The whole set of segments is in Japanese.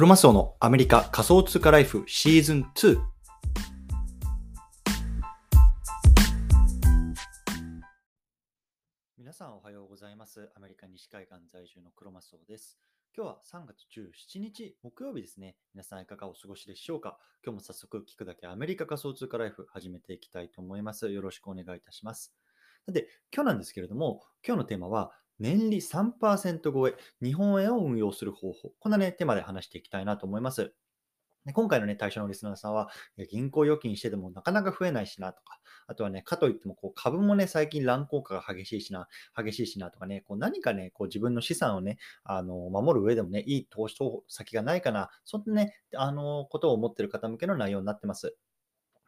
クロマスオのアメリカ仮想通貨ライフシーズン2。皆さんおはようございます。アメリカ西海岸在住のクロマスオです。今日は3月17日木曜日ですね。皆さんいかがお過ごしでしょうか？今日も早速聞くだけアメリカ仮想通貨ライフ始めていきたいと思います。よろしくお願いいたします。さて、今日なんですけれども、今日のテーマは年利3%超え、日本円を運用する方法。こんなね、テーマで話していきたいなと思います。で今回のね、対象のリスナーさんは、銀行預金しててもなかなか増えないしなとか、あとはね、かといってもこう株もね、最近乱高下が激しいしな、激しいしなとかね、こう何かね、こう自分の資産をね、あの守る上でもね、いい投資先がないかな、そんなね、あのことを思ってる方向けの内容になってます。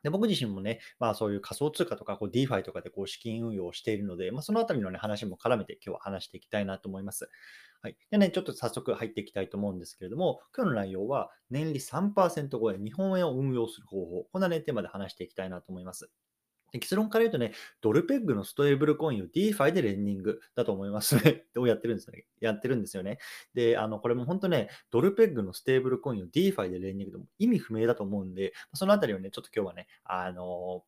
で僕自身もね、まあそういう仮想通貨とかこう DeFi とかでこう資金運用をしているので、まあ、そのあたりの、ね、話も絡めて今日は話していきたいなと思います。はい。でね、ちょっと早速入っていきたいと思うんですけれども、今日の内容は年利3%超え、日本円を運用する方法、こんなね、テーマで話していきたいなと思います。結論から言うとね、ドルペッグのストエーブルコインを DeFi でレンディングだと思いますね。をやってるんですよね。やってるんですよね。で、あの、これも本当ね、ドルペッグのステーブルコインを DeFi でレンディングでも意味不明だと思うんで、そのあたりをね、ちょっと今日はね、あの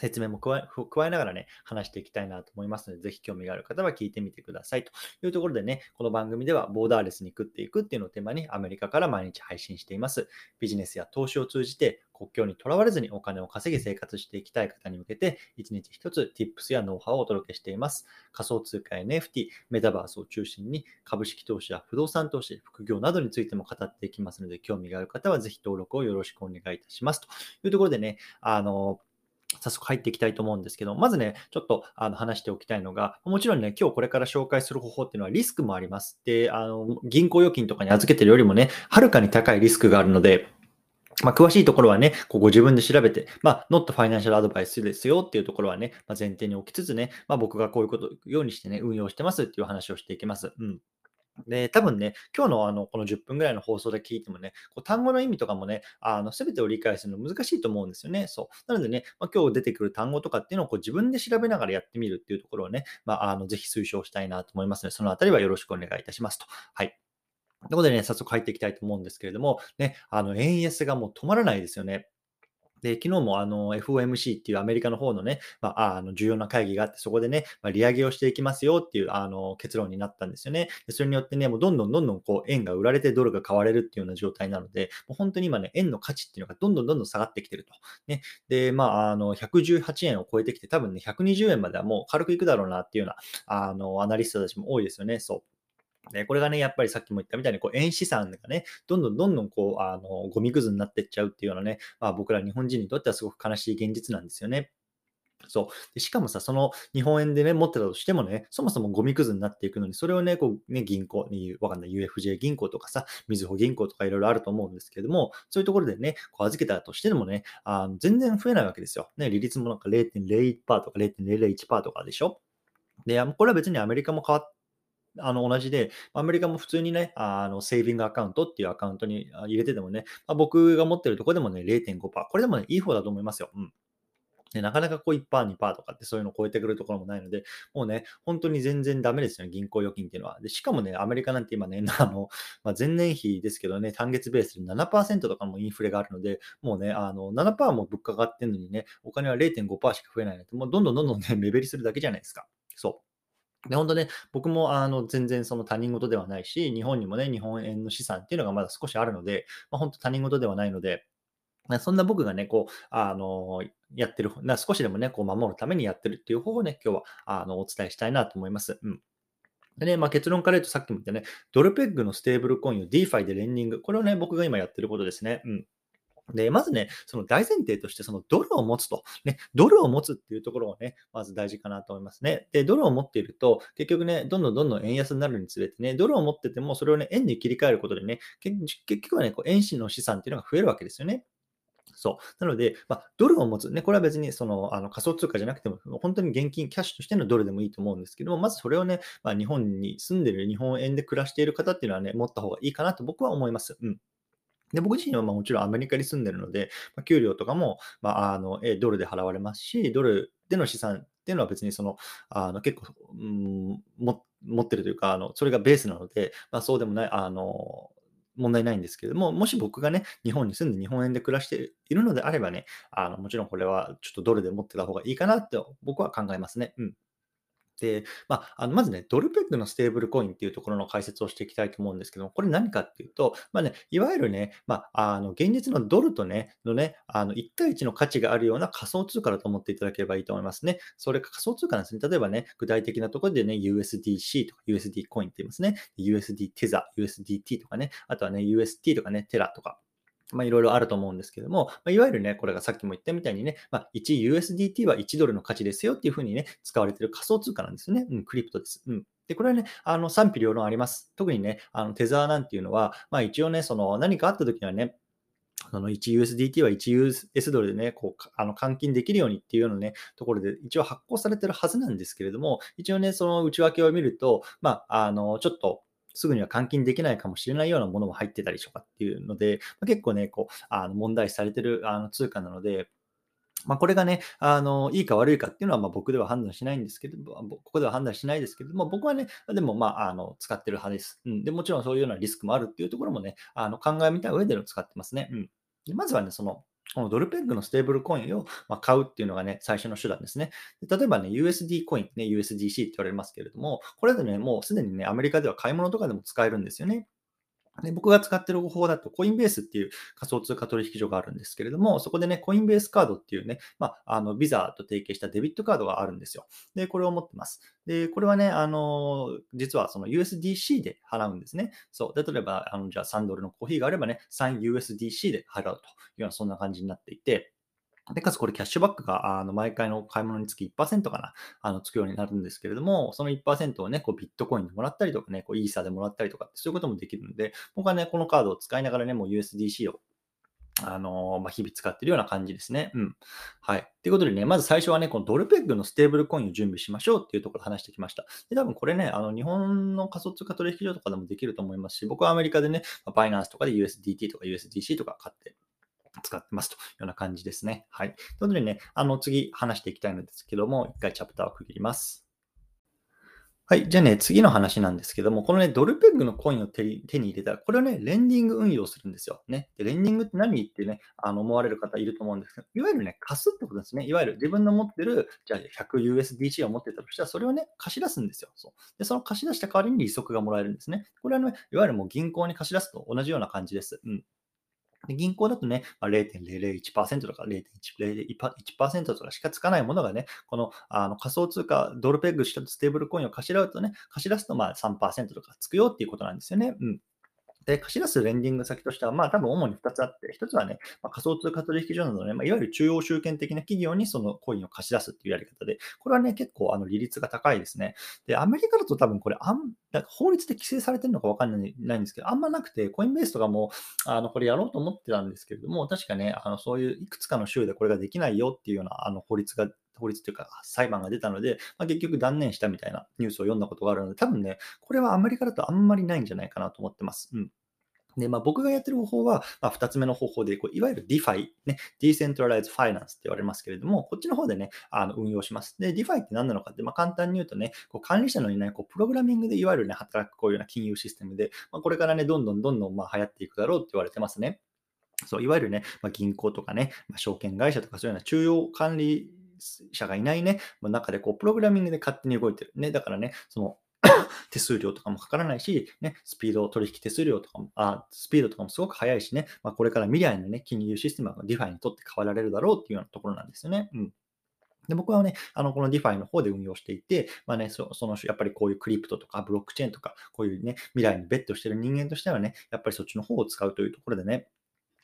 説明も加え加えながらね、話していきたいなと思いますので、ぜひ興味がある方は聞いてみてください。というところでね、この番組ではボーダーレスに食っていくっていうのをテーマにアメリカから毎日配信しています。ビジネスや投資を通じて国境にとらわれずにお金を稼ぎ生活していきたい方に向けて、一日一つ Tips やノウハウをお届けしています。仮想通貨や NFT、メタバースを中心に株式投資や不動産投資、副業などについても語っていきますので、興味がある方はぜひ登録をよろしくお願いいたします。というところでね、あの、早速入っていきたいと思うんですけど、まずね、ちょっとあの話しておきたいのが、もちろんね、今日これから紹介する方法っていうのはリスクもあります。で、あの、銀行預金とかに預けてるよりもね、はるかに高いリスクがあるので、まあ、詳しいところはね、ここ自分で調べて、まあ、not financial advice ですよっていうところはね、まあ、前提に置きつつね、まあ、僕がこういうことようにしてね、運用してますっていう話をしていきます。うん。で、多分ね、今日のあの、この10分ぐらいの放送で聞いてもね、こう単語の意味とかもね、あの、すべてを理解するの難しいと思うんですよね。そう。なのでね、まあ、今日出てくる単語とかっていうのをこう自分で調べながらやってみるっていうところをね、まあ、あの、ぜひ推奨したいなと思いますので、そのあたりはよろしくお願いいたしますと。はい。ということでね、早速入っていきたいと思うんですけれども、ね、あの、円安がもう止まらないですよね。で、昨日もあの FOMC っていうアメリカの方のね、まあ、あの重要な会議があって、そこでね、まあ、利上げをしていきますよっていうあの結論になったんですよね。でそれによってね、もうどんどんどんどんこう円が売られてドルが買われるっていうような状態なので、もう本当に今ね、円の価値っていうのがどんどんどんどん下がってきてると。ね、で、まあ、あの118円を超えてきて、多分ね、120円まではもう軽くいくだろうなっていうようなあのアナリストたちも多いですよね。そう。で、これがね、やっぱりさっきも言ったみたいに、こう、円資産がね、どんどんどんどん、こう、あの、ゴミくずになってっちゃうっていうようなね、まあ、僕ら日本人にとってはすごく悲しい現実なんですよね。そうでしかもさ、その日本円でね、持ってたとしてもね、そもそもゴミくずになっていくのに、それをね、こうね、銀行に、わかんない UFJ 銀行とかさ、みずほ銀行とかいろいろあると思うんですけれども、そういうところでね、こう預けたとしてもね、あ全然増えないわけですよ。ね、利率もなんか0.01%とか0.001%とかでしょ。で、これは別にアメリカも変わっあの同じで、アメリカも普通にね、あのセービングアカウントっていうアカウントに入れててもね、まあ、僕が持ってるとこでもね、0.5%。これでもね、いい方だと思いますよ。うん。でなかなかこう1%、2%とかってそういうのを超えてくるところもないので、もうね、本当に全然ダメですよね、銀行預金っていうのは。でしかもね、アメリカなんて今ね、あのまあ、前年比ですけどね、単月ベースで7%とかもインフレがあるので、もうね、あの7%も物価が上がってるのにね、お金は0.5%しか増えないので、もうどんどんどんどんね、目減りするだけじゃないですか。そう。で、本当ね、僕もあの全然その他人事ではないし、日本にもね、日本円の資産っていうのがまだ少しあるので、まあ、本当他人事ではないので、そんな僕がね、こう、あの、やってる、な少しでもね、こう守るためにやってるっていう方法をね、今日はあのお伝えしたいなと思います。うん。でね、まあ、結論から言うとさっきも言ったね、ドルペッグのステーブルコインを DeFi でレンディング。これをね、僕が今やってることですね。うん。で、まずね、その大前提として、そのドルを持つと、ね、ドルを持つっていうところがね、まず大事かなと思いますね。で、ドルを持っていると、結局ね、どんどんどんどん円安になるにつれてね、ドルを持ってても、それをね、円に切り替えることでね、結局はね、こう円紙の資産っていうのが増えるわけですよね。そう。なので、まあ、ドルを持つ。ね、これは別にそのあの仮想通貨じゃなくても、本当に現金、キャッシュとしてのドルでもいいと思うんですけども、まずそれをね、まあ、日本に住んでる日本円で暮らしている方っていうのはね、持った方がいいかなと僕は思います。うん。で僕自身はまあもちろんアメリカに住んでるので、まあ、給料とかも、まあ、あのドルで払われますし、ドルでの資産っていうのは別にそのあの結構、うん、も持ってるというかあの、それがベースなので、まあ、そうでもない、あの問題ないんですけれども、もし僕がね、日本に住んで日本円で暮らしているのであればね、あのもちろんこれはちょっとドルで持ってた方がいいかなって僕は考えますね。うん。で、まあ、あのまずね、ドルペッグのステーブルコインっていうところの解説をしていきたいと思うんですけども、これ何かっていうと、まあね、いわゆるね、まあ、あの現実のドルとね、のね、あの1対1の価値があるような仮想通貨だと思っていただければいいと思いますね。それが仮想通貨なんですね。例えばね、具体的なところでね、USDC とか USD コインって言いますね。USD テザ、USDT とかね、あとはね、UST とかね、テラとか、まあ、いろいろあると思うんですけども、まあ、いわゆるね、これがさっきも言ったみたいにね、まあ、1USDT は1ドルの価値ですよっていうふうにね、使われてる仮想通貨なんですよね。うん、クリプトです。うん。で、これはね、あの賛否両論あります。特にね、あのテザーなんていうのは、まあ一応ね、その何かあった時にはね、その 1USDT は 1US ドルでね、こう、あの換金できるようにっていうようなね、ところで一応発行されてるはずなんですけれども、一応ね、その内訳を見ると、まあ、あの、ちょっと、すぐには換金できないかもしれないようなものも入ってたりとかっていうので、まあ、結構ね、こう、あの問題視されてるあの通貨なので、まあ、これがね、あの、いいか悪いかっていうのは、ま僕では判断しないんですけど、ここでは判断しないですけども、僕はね、でも、まあ、あの、使ってる派です。うん。で、もちろんそういうようなリスクもあるっていうところもね、あの、考えみた上での使ってますね。うん。でまずはね、その、このドルペッグのステーブルコインを買うっていうのがね、最初の手段ですね。例えばね、USD コイン、ね、USDC って言われますけれども、これでね、もうすでにね、アメリカでは買い物とかでも使えるんですよね。で僕が使ってる方法だと、コインベースっていう仮想通貨取引所があるんですけれども、そこでね、コインベースカードっていうね、まあ、あの、ビザと提携したデビットカードがあるんですよ。で、これを持ってます。で、これはね、あの、実はその USDC で払うんですね。そう。例えば、あの、じゃあ3ドルのコーヒーがあればね、3USDC で払うというような、そんな感じになっていて、で、かつこれキャッシュバックが、あの、毎回の買い物につき1%かな、あの、つくようになるんですけれども、その1%をね、こう、ビットコインでもらったりとかね、こう、イーサーでもらったりとかってそういうこともできるので、僕はね、このカードを使いながらね、もう USDC をあのまあ、日々使ってるような感じですね。うん。はい。ということでね、まず最初はね、このドルペッグのステーブルコインを準備しましょうっていうところを話してきました。で、多分これね、あの日本の仮想通貨取引所とかでもできると思いますし、僕はアメリカでね、バイナンスとかで USDT とか USDC とか買って使ってますというような感じですね。はい。ということでね、あの次話していきたいのですけども、一回チャプターを区切ります。はい。じゃあね、次の話なんですけども、このね、ドルペグのコインを手に入れたら、これをね、レンディング運用するんですよ。ね。でレンディングって何ってね、あの思われる方いると思うんですけど、いわゆるね、貸すってことですね。いわゆる自分の持ってる、じゃあ 100USDC を持ってたとしたら、それをね、貸し出すんですよ。そう。で、その貸し出した代わりに利息がもらえるんですね。これはね、いわゆるもう銀行に貸し出すと同じような感じです。うん。で銀行だとね、まあ、0.001%とか0.1%とかしかつかないものがね、このあの仮想通貨、ドルペグしたステーブルコインを貸し出すとね、貸し出すとまあ3%とかつくよっていうことなんですよね。うん。で、貸し出すレンディング先としては、まあ多分主に2つあって、1つはね、まあ、仮想通貨取引所などのね、まあ、いわゆる中央集権的な企業にそのコインを貸し出すっていうやり方で、これはね、結構あの利率が高いですね。で、アメリカだと多分これあん、なんか法律で規制されてるのかわかんないないんですけど、あんまなくて、コインベースとかも、あの、これやろうと思ってたんですけれども、確かね、あの、そういういくつかの州でこれができないよっていうようなあの法律が法律というか裁判が出たので、まあ、結局断念したみたいなニュースを読んだことがあるので、多分ね、これはアメリカだとあんまりないんじゃないかなと思ってます。うん。で、まあ、僕がやってる方法は、まあ、2つ目の方法で、こういわゆる DeFi、ね、Decentralized Finance って言われますけれども、こっちの方でね、あの運用します。で、DeFi って何なのかって、まあ、簡単に言うとね、こう管理者のいないこうプログラミングでいわゆるね、働くこういうような金融システムで、まあ、これからね、どんどんどんどんまあ流行っていくだろうって言われてますね。そう、いわゆるね、まあ、銀行とかね、まあ、証券会社とかそういうような中央管理者がいないね、中でこうプログラミングで勝手に動いてる。ね、だからね、その 手数料とかもかからないし、ね、スピード取引手数料とかも、あスピードとかもすごく速いしね、まあ、これから未来のね、金融システムが DeFi にとって変わられるだろうっていうようなところなんですよね。うん。で僕はね、あのこの DeFi の方で運用していて、まあね、そのやっぱりこういうクリプトとかブロックチェーンとか、こういうね、未来にベットしてる人間としてはね、やっぱりそっちの方を使うというところでね、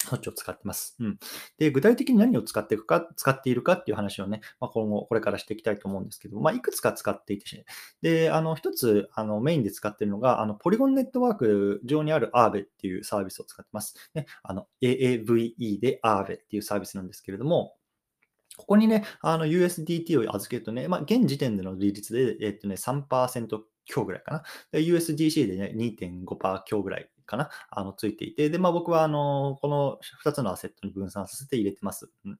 そっちを使ってます。うん。で、具体的に何を使っていくか、使っているかっていう話をね、まあ、今後、これからしていきたいと思うんですけど、まあ、いくつか使っていて、で、あの、一つ、あの、メインで使っているのが、あの、ポリゴンネットワーク上にある Aave っていうサービスを使ってます。ね、あの、AAVE で Aave っていうサービスなんですけれども、ここにね、あの USDT を預けるとね、まあ、現時点での利率で、えっとね、3%強ぐらいかな。USDC でね、2.5%強ぐらいかなあのついていて、で、まあ僕はあの、この2つのアセットに分散させて入れてます。うん、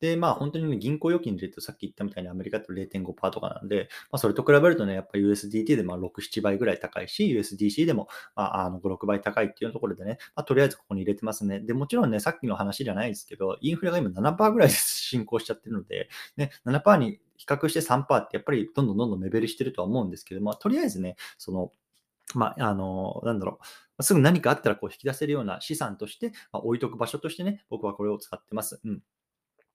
で、まあ本当にね、銀行預金で入れるとさっき言ったみたいにアメリカって0.5%とかなんで、まあそれと比べるとね、やっぱ USDT でまあ6、7倍ぐらい高いし、USDC でもまあの5、6倍高いっていうところでね、まあとりあえずここに入れてますね。で、もちろんね、さっきの話じゃないですけど、インフレが今7%ぐらい進行しちゃってるので、ね、7%に比較して3%ってやっぱりどんどんどんどん目減りしてるとは思うんですけども、とりあえずね、その、まあ、あの、なんだろう、すぐ何かあったらこう引き出せるような資産として、まあ、置いとく場所としてね、僕はこれを使ってます。うん。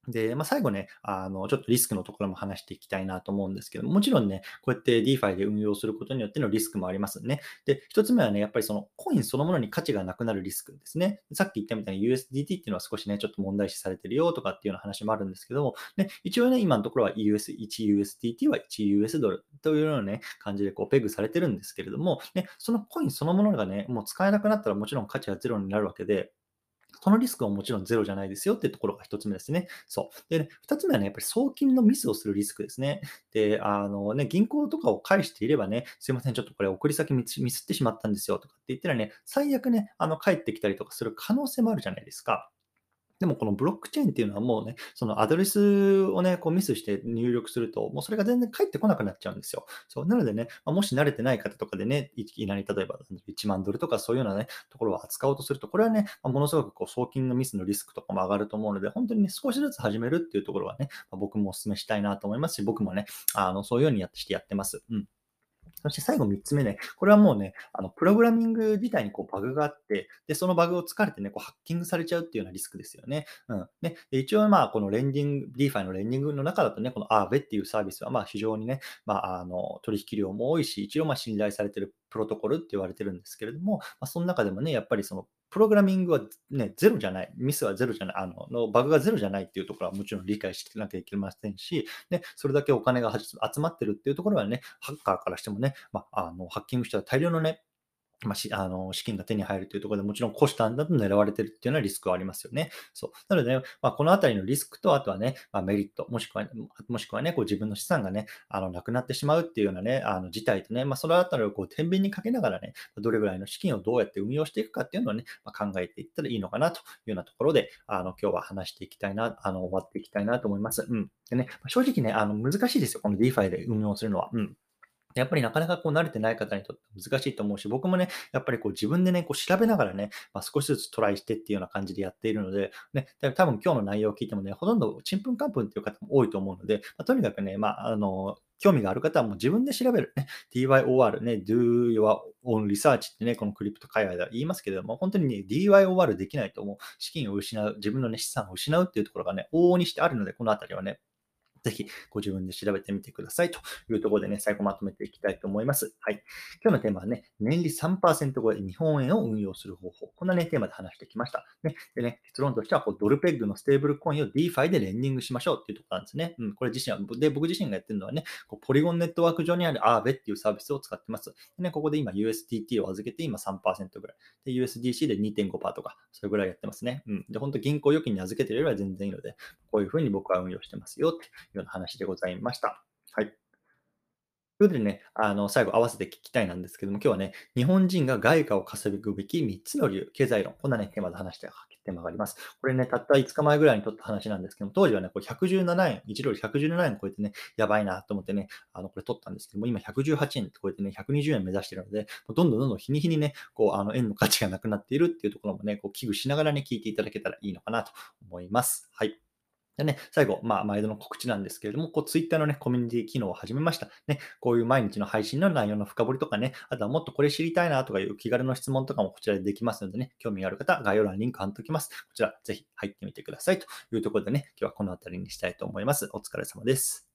で、まあ、最後ね、あの、ちょっとリスクのところも話していきたいなと思うんですけども、もちろんね、こうやって DeFi で運用することによってのリスクもありますね。で、一つ目はね、やっぱりそのコインそのものに価値がなくなるリスクですね。さっき言ったみたいに USDT っていうのは少しね、ちょっと問題視されてるよとかっていうような話もあるんですけども、ね、一応ね、今のところは US、1USDT は 1US ドルというようなね、感じでこうペグされてるんですけれども、ね、そのコインそのものがね、もう使えなくなったらもちろん価値はゼロになるわけで、そのリスクはもちろんゼロじゃないですよっていうところが一つ目ですね。そう。で、ね、二つ目はね、やっぱり送金のミスをするリスクですね。で、あのね、銀行とかを返していればね、すいません、ちょっとこれ送り先ミスってしまったんですよとかって言ったらね、最悪ね、あの、帰ってきたりとかする可能性もあるじゃないですか。でもこのブロックチェーンっていうのはもうね、そのアドレスをね、こうミスして入力すると、もうそれが全然返ってこなくなっちゃうんですよ。そうなのでね、まあ、もし慣れてない方とかでね、いきなり例えば1万ドルとかそういうようなね、ところを扱おうとすると、これはね、まあ、ものすごくこう送金のミスのリスクとかも上がると思うので、本当にね、少しずつ始めるっていうところはね、まあ、僕もお勧めしたいなと思いますし、僕もね、あのそういうようにやってしてやってます。うん。そして最後3つ目ね、これはもうね、あのプログラミング自体にこうバグがあって、で、そのバグを疲れてね、こうハッキングされちゃうっていうようなリスクですよね。うん。で一応まあ、このレンディング、DeFi のレンディングの中だとね、この Aave っていうサービスはまあ非常にね、まあ、あの取引量も多いし、一応まあ信頼されてるプロトコルって言われてるんですけれども、まあ、その中でもね、やっぱりそのプログラミングはね、ゼロじゃない、ミスはゼロじゃない、あの、のバグがゼロじゃないっていうところはもちろん理解してなきゃいけませんし、ね、それだけお金が集まってるっていうところはね、ハッカーからしてもね、まあ、あのハッキングしたら大量のね、まあ、しあの資金が手に入るというところでもちろん虎視眈々と狙われてるっていうのはリスクはありますよね。そうなので、ね、まあ、このあたりのリスクと、あとはね、まあ、メリット、もしくは、もしくはね、こう自分の資産がね、あのなくなってしまうっていうようなね、あの事態とね、まあ、そのあたりをこう天秤にかけながらね、どれぐらいの資金をどうやって運用していくかっていうのをね、まあ、考えていったらいいのかなというようなところで、あの今日は話していきたいな、あの終わっていきたいなと思います。うん。でね、正直ね、あの難しいですよ、この DeFi で運用するのは。うん。やっぱりなかなかこう慣れてない方にとって難しいと思うし、僕もね、やっぱりこう自分でね、こう調べながらね、まあ、少しずつトライしてっていうような感じでやっているので、ね、多分今日の内容を聞いてもね、ほとんどちんぷんかんぷんっていう方も多いと思うので、まあ、とにかくね、まあ、あの、興味がある方はもう自分で調べるね、DYOR ね、do your own research ってね、このクリプト界隈では言いますけれども、本当にね、DYOR できないともう。資金を失う、自分のね、資産を失うっていうところがね、往々にしてあるので、このあたりはね、ぜひご自分で調べてみてくださいというところでね、最後まとめていきたいと思います。はい。今日のテーマはね、年利3%超え日本円を運用する方法。こんなね、テーマで話してきました。ね、でね、結論としてはこうドルペッグのステーブルコインを DeFi でレンディングしましょうっていうところなんですね。うん、これ自身は、で、僕自身がやってるのはね、こうポリゴンネットワーク上にある Aave っていうサービスを使ってます。でね、ここで今 USDT を預けて今3%ぐらい。で、USDC で2.5%とか、それぐらいやってますね。うん。で、本当銀行預金に預けてれば全然いいので、こういうふうに僕は運用してますよってような話でございました。はい。ということでね、あの、最後合わせて聞きたいなんですけども、今日はね、日本人が外貨を稼ぐべき3つの理由、経済論、こんなね、テーマで話してテーマがあります。これね、たった5日前ぐらいに撮った話なんですけども、当時はね、これ117円、1ドル117円超えてね、やばいなと思ってね、あの、これ撮ったんですけども、今118円超えてね、120円目指してるので、どんどんどんどん日に日にね、こう、あの、円の価値がなくなっているっていうところもね、こう、危惧しながらね、聞いていただけたらいいのかなと思います。はい。でね、最後、まあ、毎度の告知なんですけれども、こう、ツイッターのね、コミュニティ機能を始めました。ね、こういう毎日の配信の内容の深掘りとかね、あとはもっとこれ知りたいなとかいう気軽の質問とかもこちらでできますのでね、興味がある方、概要欄にリンク貼っておきます。こちら、ぜひ入ってみてくださいというところでね、今日はこのあたりにしたいと思います。お疲れ様です。